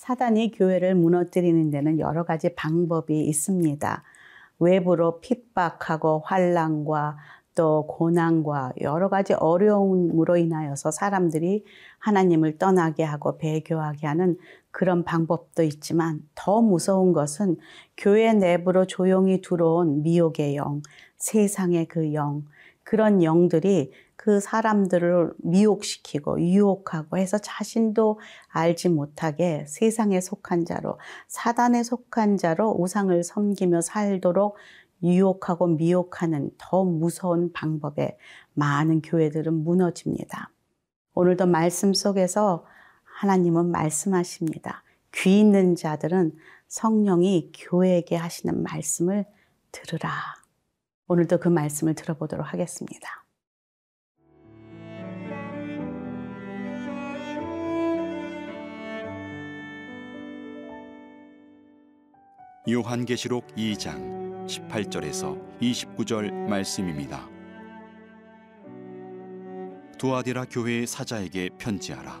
사단이 교회를 무너뜨리는 데는 여러 가지 방법이 있습니다. 외부로 핍박하고 환란과 또 고난과 여러 가지 어려움으로 인하여서 사람들이 하나님을 떠나게 하고 배교하게 하는 그런 방법도 있지만 더 무서운 것은 교회 내부로 조용히 들어온 미혹의 영, 세상의 그 영, 그런 영들이 그 사람들을 미혹시키고 유혹하고 해서 자신도 알지 못하게 세상에 속한 자로 사단에 속한 자로 우상을 섬기며 살도록 유혹하고 미혹하는 더 무서운 방법에 많은 교회들은 무너집니다. 오늘도 말씀 속에서 하나님은 말씀하십니다. 귀 있는 자들은 성령이 교회에게 하시는 말씀을 들으라. 오늘도 그 말씀을 들어보도록 하겠습니다. 요한계시록 2장 18절에서 29절 말씀입니다. 두아디라 교회의 사자에게 편지하라.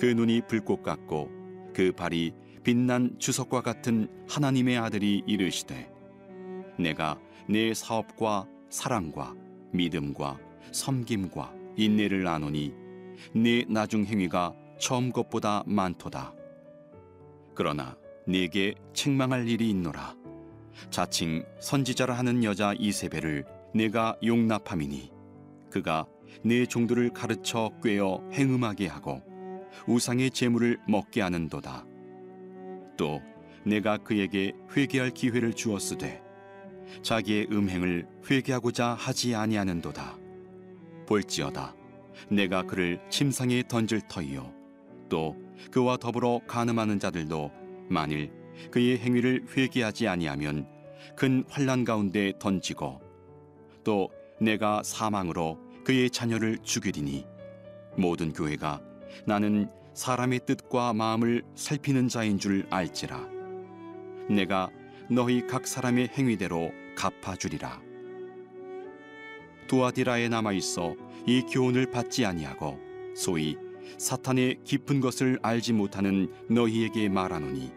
그 눈이 불꽃 같고 그 발이 빛난 주석과 같은 하나님의 아들이 이르시되 내가 내 사업과 사랑과 믿음과 섬김과 인내를 아노니 내 나중 행위가 처음 것보다 많도다. 그러나 네게 책망할 일이 있노라. 자칭 선지자라 하는 여자 이세벨을 내가 용납함이니 그가 내 종들을 가르쳐 꿰어 행음하게 하고 우상의 재물을 먹게 하는도다. 또 내가 그에게 회개할 기회를 주었으되 자기의 음행을 회개하고자 하지 아니하는도다. 볼지어다 내가 그를 침상에 던질 터이요 또 그와 더불어 간음하는 자들도 만일 그의 행위를 회개하지 아니하면 큰 환란 가운데 던지고 또 내가 사망으로 그의 자녀를 죽이리니 모든 교회가 나는 사람의 뜻과 마음을 살피는 자인 줄 알지라. 내가 너희 각 사람의 행위대로 갚아주리라. 두아디라에 남아 있어 이 교훈을 받지 아니하고 소위 사탄의 깊은 것을 알지 못하는 너희에게 말하노니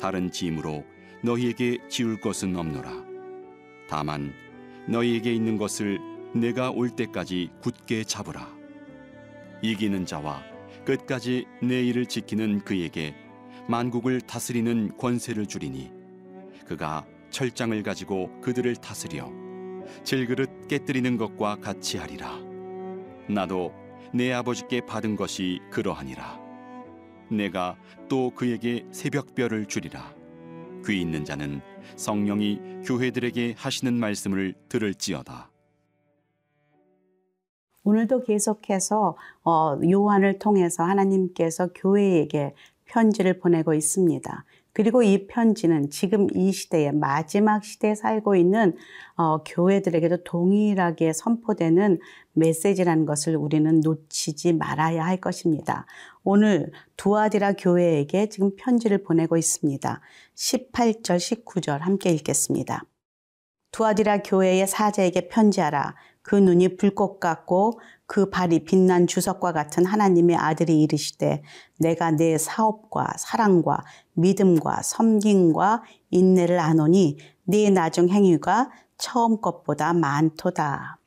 다른 짐으로 너희에게 지울 것은 없노라. 다만 너희에게 있는 것을 내가 올 때까지 굳게 잡으라. 이기는 자와 끝까지 내 일을 지키는 그에게 만국을 다스리는 권세를 주리니 그가 철장을 가지고 그들을 다스려 질그릇 깨뜨리는 것과 같이 하리라. 나도 내 아버지께 받은 것이 그러하니라. 내가 또 그에게 새벽별을 주리라. 귀 있는 자는 성령이 교회들에게 하시는 말씀을 들을지어다. 오늘도 계속해서 어, 요한을 통해서 하나님께서 교회에게 편지를 보내고 있습니다. 그리고 이 편지는 지금 이 시대의 마지막 시대에 살고 있는 어, 교회들에게도 동일하게 선포되는 메시지라는 것을 우리는 놓치지 말아야 할 것입니다. 오늘 두아디라 교회에게 지금 편지를 보내고 있습니다. 18절, 19절 함께 읽겠습니다. 두아디라 교회의 사제에게 편지하라. 그 눈이 불꽃 같고 그 발이 빛난 주석과 같은 하나님의 아들이 이르시되 내가 내 사업과 사랑과 믿음과 섬김과 인내를 아노니 네 나중 행위가 처음 것보다 많도다.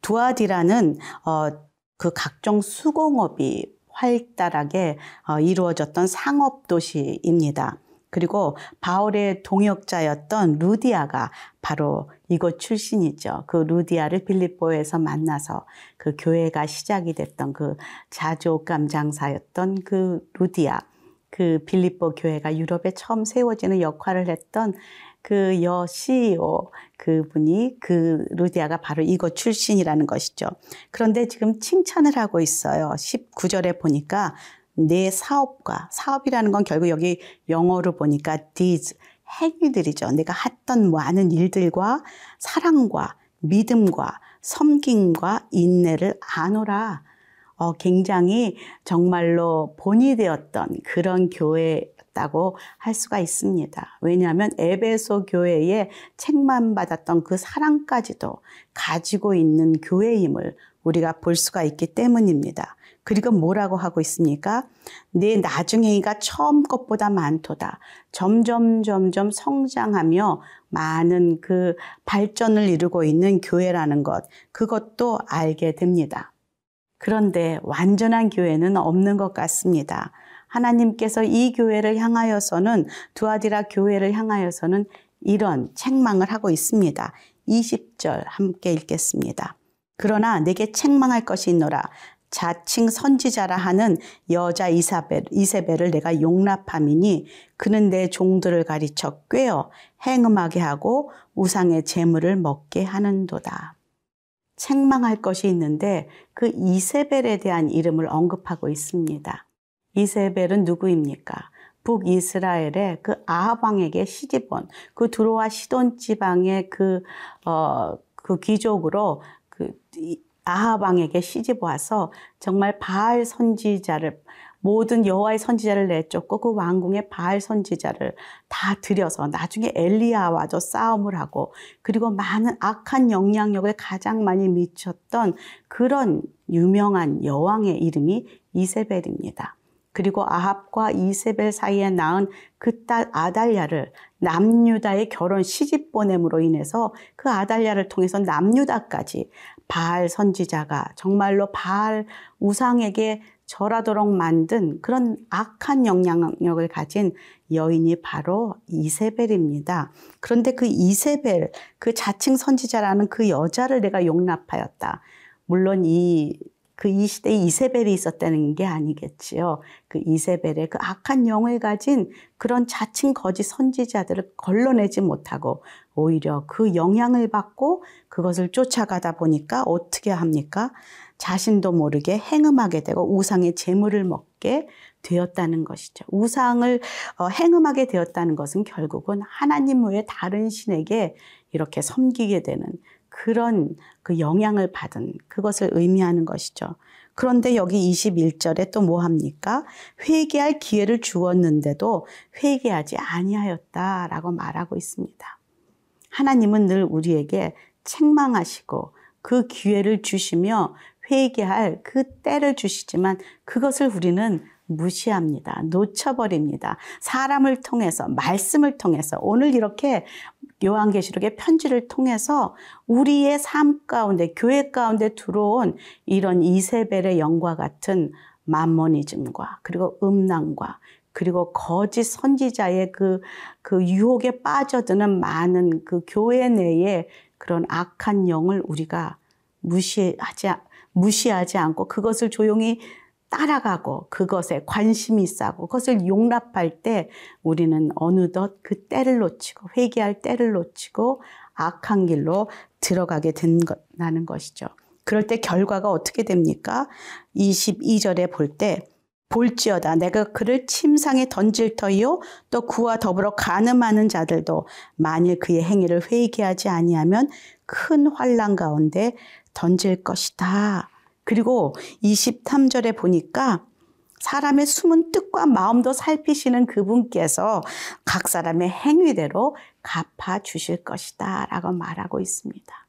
두아디라는 어, 그 각종 수공업이 활달하게 어, 이루어졌던 상업 도시입니다. 그리고 바울의 동역자였던 루디아가 바로 이곳 출신이죠. 그 루디아를 빌립보에서 만나서 그 교회가 시작이 됐던 그 자조감 장사였던 그 루디아, 그 빌립보 교회가 유럽에 처음 세워지는 역할을 했던 그 여 CEO 그분이 그 루디아가 바로 이곳 출신이라는 것이죠. 그런데 지금 칭찬을 하고 있어요. 19절에 보니까 내 사업과 사업이라는 건 결국 여기 영어로 보니까 these 행위들이죠. 내가 했던 많은 일들과 사랑과 믿음과 섬김과 인내를 아노라. 어, 굉장히 정말로 본이 되었던 그런 교회였다고 할 수가 있습니다. 왜냐하면 에베소 교회에 책만 받았던 그 사랑까지도 가지고 있는 교회임을 우리가 볼 수가 있기 때문입니다. 그리고 뭐라고 하고 있습니까? 내 나중에가 처음 것보다 많도다. 점점 점점 성장하며 많은 그 발전을 이루고 있는 교회라는 것, 그것도 알게 됩니다. 그런데 완전한 교회는 없는 것 같습니다. 하나님께서 이 교회를 향하여서는 두아디라 교회를 향하여서는 이런 책망을 하고 있습니다. 20절 함께 읽겠습니다. 그러나 내게 책망할 것이 있노라. 자칭 선지자라 하는 여자 이사벨, 이세벨을 내가 용납함이니 그는 내 종들을 가르쳐 꿰어 행음하게 하고 우상의 재물을 먹게 하는도다. 책망할 것이 있는데 그 이세벨에 대한 이름을 언급하고 있습니다. 이세벨은 누구입니까? 북이스라엘의 그 아합 왕에게 시집온 그 두로와 시돈 지방의 그, 어, 그 귀족으로 그 아합 왕에게 시집 와서 정말 바알 선지자를 모든 여호와의 선지자를 내쫓고 그 왕궁의 바알 선지자를 다 들여서 나중에 엘리야와도 싸움을 하고 그리고 많은 악한 영향력을 가장 많이 미쳤던 그런 유명한 여왕의 이름이 이세벨입니다. 그리고 아합과 이세벨 사이에 낳은 그 딸 아달랴를 남유다의 결혼 시집 보냄으로 인해서 그 아달랴를 통해서 남유다까지 바알 선지자가 정말로 바알 우상에게 절하도록 만든 그런 악한 영향력을 가진 여인이 바로 이세벨입니다. 그런데 그 이세벨, 그 자칭 선지자라는 그 여자를 내가 용납하였다. 물론 이 그이 시대에 이세벨이 있었다는 게 아니겠지요. 그 이세벨의 그 악한 영을 가진 그런 자칭 거짓 선지자들을 걸러내지 못하고 오히려 그 영향을 받고 그것을 쫓아가다 보니까 어떻게 합니까? 자신도 모르게 행음하게 되고 우상의 재물을 먹게 되었다는 것이죠. 우상을 어, 행음하게 되었다는 것은 결국은 하나님 외에 다른 신에게 이렇게 섬기게 되는 그런 그 영향을 받은 그것을 의미하는 것이죠. 그런데 여기 21절에 또 뭐 합니까? 회개할 기회를 주었는데도 회개하지 아니하였다라고 말하고 있습니다. 하나님은 늘 우리에게 책망하시고 그 기회를 주시며 회개할 그 때를 주시지만 그것을 우리는 무시합니다. 놓쳐버립니다. 사람을 통해서, 말씀을 통해서 오늘 이렇게 요한계시록의 편지를 통해서 우리의 삶 가운데, 교회 가운데 들어온 이런 이세벨의 영과 같은 만모니즘과 그리고 음란과 그리고 거짓 선지자의 그, 그 유혹에 빠져드는 많은 그 교회 내에 그런 악한 영을 우리가 무시하지, 무시하지 않고 그것을 조용히 따라가고 그것에 관심이 있고 그것을 용납할 때 우리는 어느덧 그 때를 놓치고 회개할 때를 놓치고 악한 길로 들어가게 된다는 것이죠. 그럴 때 결과가 어떻게 됩니까? 22절에 볼 때 볼지어다 내가 그를 침상에 던질 터이요 또 그와 더불어 가늠하는 자들도 만일 그의 행위를 회개하지 아니하면 큰 환란 가운데 던질 것이다. 그리고 23절에 보니까 사람의 숨은 뜻과 마음도 살피시는 그분께서 각 사람의 행위대로 갚아 주실 것이다 라고 말하고 있습니다.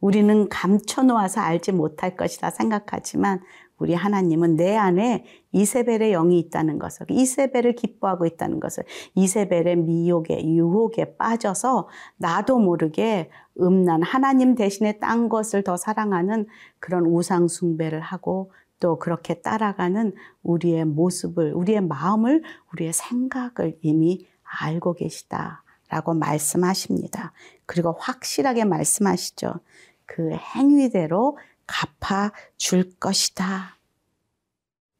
우리는 감춰놓아서 알지 못할 것이다 생각하지만 우리 하나님은 내 안에 이세벨의 영이 있다는 것을, 이세벨을 기뻐하고 있다는 것을, 이세벨의 미혹에, 유혹에 빠져서 나도 모르게 음란, 하나님 대신에 딴 것을 더 사랑하는 그런 우상숭배를 하고 또 그렇게 따라가는 우리의 모습을, 우리의 마음을, 우리의 생각을 이미 알고 계시다 라고 말씀하십니다. 그리고 확실하게 말씀하시죠. 그 행위대로 갚아 줄 것이다.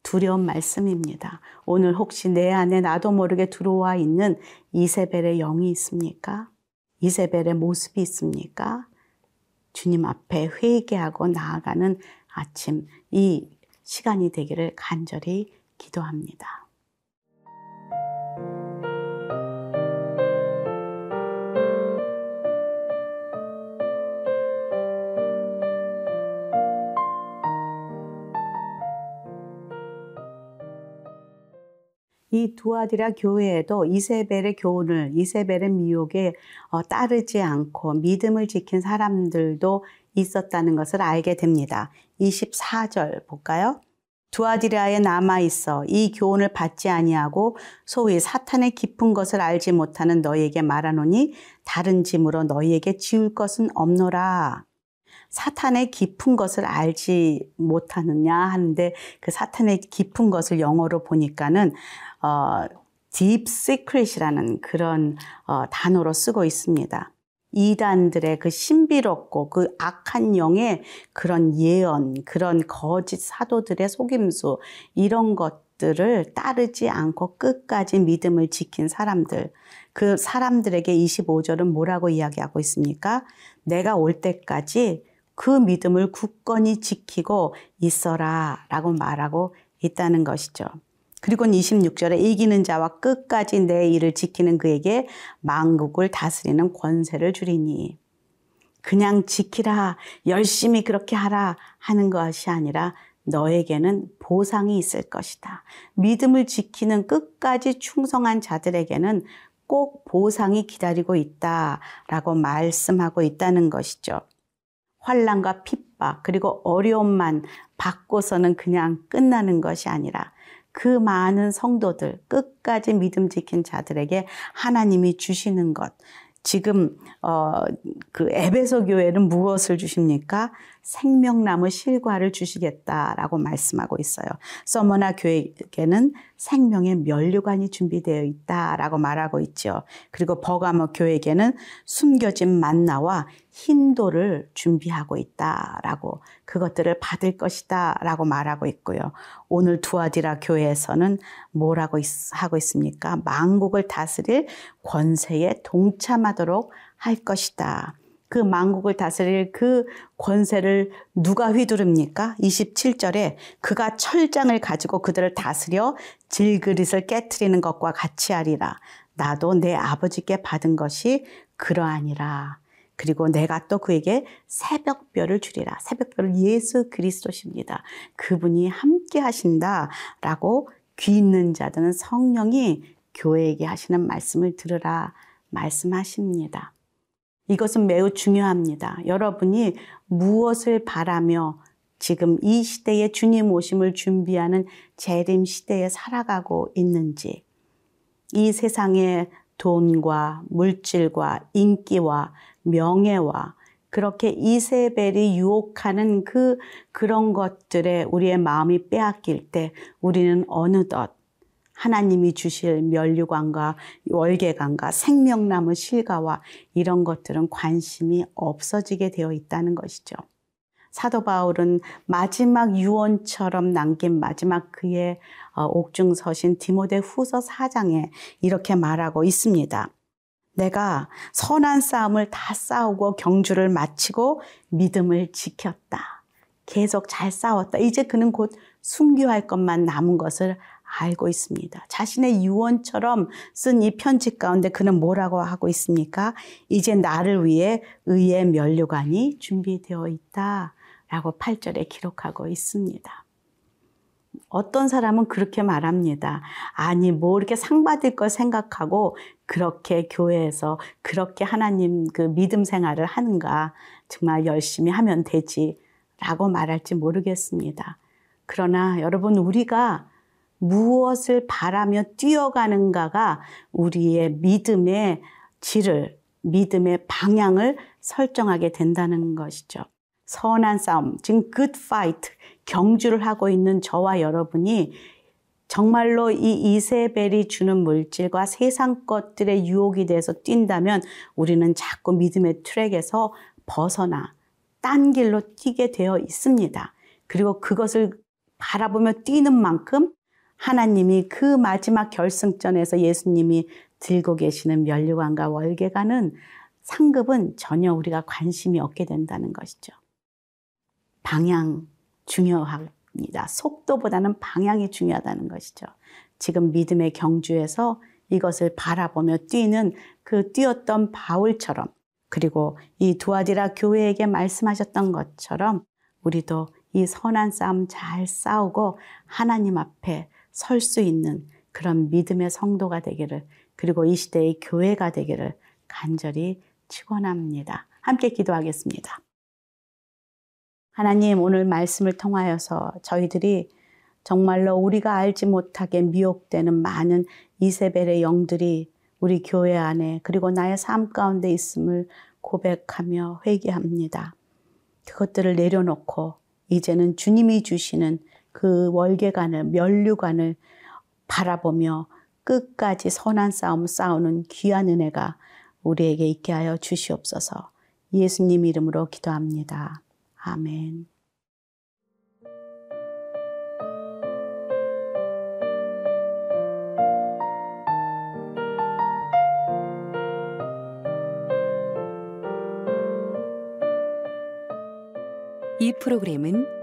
두려운 말씀입니다. 오늘 혹시 내 안에 나도 모르게 들어와 있는 이세벨의 영이 있습니까? 이세벨의 모습이 있습니까? 주님 앞에 회개하고 나아가는 아침 이 시간이 되기를 간절히 기도합니다. 이 두아디라 교회에도 이세벨의 교훈을 이세벨의 미혹에 어, 따르지 않고 믿음을 지킨 사람들도 있었다는 것을 알게 됩니다. 24절 볼까요? 두아디라에 남아 있어 이 교훈을 받지 아니하고 소위 사탄의 깊은 것을 알지 못하는 너희에게 말하노니 다른 짐으로 너희에게 지울 것은 없노라. 사탄의 깊은 것을 알지 못하느냐 하는데 그 사탄의 깊은 것을 영어로 보니까는 어, deep secret이라는 그런 어, 단어로 쓰고 있습니다. 이단들의 그 신비롭고 그 악한 영의 그런 예언, 그런 거짓 사도들의 속임수, 이런 것 들을 따르지 않고 끝까지 믿음을 지킨 사람들. 그 사람들에게 25절은 뭐라고 이야기하고 있습니까? 내가 올 때까지 그 믿음을 굳건히 지키고 있어라 라고 말하고 있다는 것이죠. 그리고 26절에 이기는 자와 끝까지 내 일을 지키는 그에게 망국을 다스리는 권세를 주리니 그냥 지키라 열심히 그렇게 하라 하는 것이 아니라 너에게는 보상이 있을 것이다. 믿음을 지키는 끝까지 충성한 자들에게는 꼭 보상이 기다리고 있다라고 말씀하고 있다는 것이죠. 환란과 핍박 그리고 어려움만 받고서는 그냥 끝나는 것이 아니라 그 많은 성도들, 끝까지 믿음 지킨 자들에게 하나님이 주시는 것. 지금 어, 그 에베소 교회는 무엇을 주십니까? 생명나무 실과를 주시겠다라고 말씀하고 있어요. 서머나 교회에게는 생명의 면류관이 준비되어 있다라고 말하고 있죠. 그리고 버가모 교회에게는 숨겨진 만나와 흰돌을 준비하고 있다라고 그것들을 받을 것이다라고 말하고 있고요. 오늘 두아디라 교회에서는 뭐라고 하고 있습니까? 망국을 다스릴 권세에 동참하도록 할 것이다. 그 망국을 다스릴 그 권세를 누가 휘두릅니까? 27절에 그가 철장을 가지고 그들을 다스려 질그릇을 깨뜨리는 것과 같이 하리라. 나도 내 아버지께 받은 것이 그러하니라. 그리고 내가 또 그에게 새벽별을 주리라. 새벽별은 예수 그리스도십니다. 그분이 함께 하신다라고 귀 있는 자들은 성령이 교회에게 하시는 말씀을 들으라 말씀하십니다. 이것은 매우 중요합니다. 여러분이 무엇을 바라며 지금 이 시대에 주님 오심을 준비하는 재림 시대에 살아가고 있는지, 이 세상의 돈과 물질과 인기와 명예와 그렇게 이세벨이 유혹하는 그 그런 것들에 우리의 마음이 빼앗길 때 우리는 어느덧 하나님이 주실 면류관과 월계관과 생명나무 실과와 이런 것들은 관심이 없어지게 되어 있다는 것이죠. 사도 바울은 마지막 유언처럼 남긴 마지막 그의 어, 옥중서신 디모데 후서 4장에 이렇게 말하고 있습니다. 내가 선한 싸움을 다 싸우고 경주를 마치고 믿음을 지켰다. 계속 잘 싸웠다. 이제 그는 곧 순교할 것만 남은 것을 알고 있습니다. 자신의 유언처럼 쓴 이 편지 가운데 그는 뭐라고 하고 있습니까? 이제 나를 위해 의의 면류관이 준비되어 있다. 라고 8절에 기록하고 있습니다. 어떤 사람은 그렇게 말합니다. 아니, 뭐 이렇게 상 받을 걸 생각하고 그렇게 교회에서 그렇게 하나님 그 믿음 생활을 하는가. 정말 열심히 하면 되지. 라고 말할지 모르겠습니다. 그러나 여러분, 우리가 무엇을 바라며 뛰어가는가가 우리의 믿음의 질을, 믿음의 방향을 설정하게 된다는 것이죠. 선한 싸움, 지금 good fight, 경주를 하고 있는 저와 여러분이 정말로 이 이세벨이 주는 물질과 세상 것들의 유혹이 돼서 뛴다면 우리는 자꾸 믿음의 트랙에서 벗어나 딴 길로 뛰게 되어 있습니다. 그리고 그것을 바라보며 뛰는 만큼 하나님이 그 마지막 결승전에서 예수님이 들고 계시는 면류관과 월계관은 상급은 전혀 우리가 관심이 없게 된다는 것이죠. 방향 중요합니다. 속도보다는 방향이 중요하다는 것이죠. 지금 믿음의 경주에서 이것을 바라보며 뛰는 그 뛰었던 바울처럼 그리고 이 두아디라 교회에게 말씀하셨던 것처럼 우리도 이 선한 싸움 잘 싸우고 하나님 앞에 설 수 있는 그런 믿음의 성도가 되기를 그리고 이 시대의 교회가 되기를 간절히 축원합니다. 함께 기도하겠습니다. 하나님 오늘 말씀을 통하여서 저희들이 정말로 우리가 알지 못하게 미혹되는 많은 이세벨의 영들이 우리 교회 안에 그리고 나의 삶 가운데 있음을 고백하며 회개합니다. 그것들을 내려놓고 이제는 주님이 주시는 그 월계관을 면류관을 바라보며 끝까지 선한 싸움 싸우는 귀한 은혜가 우리에게 있게 하여 주시옵소서. 예수님 이름으로 기도합니다. 아멘. 이 프로그램은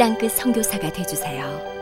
땅끝 선교사가 되주세요.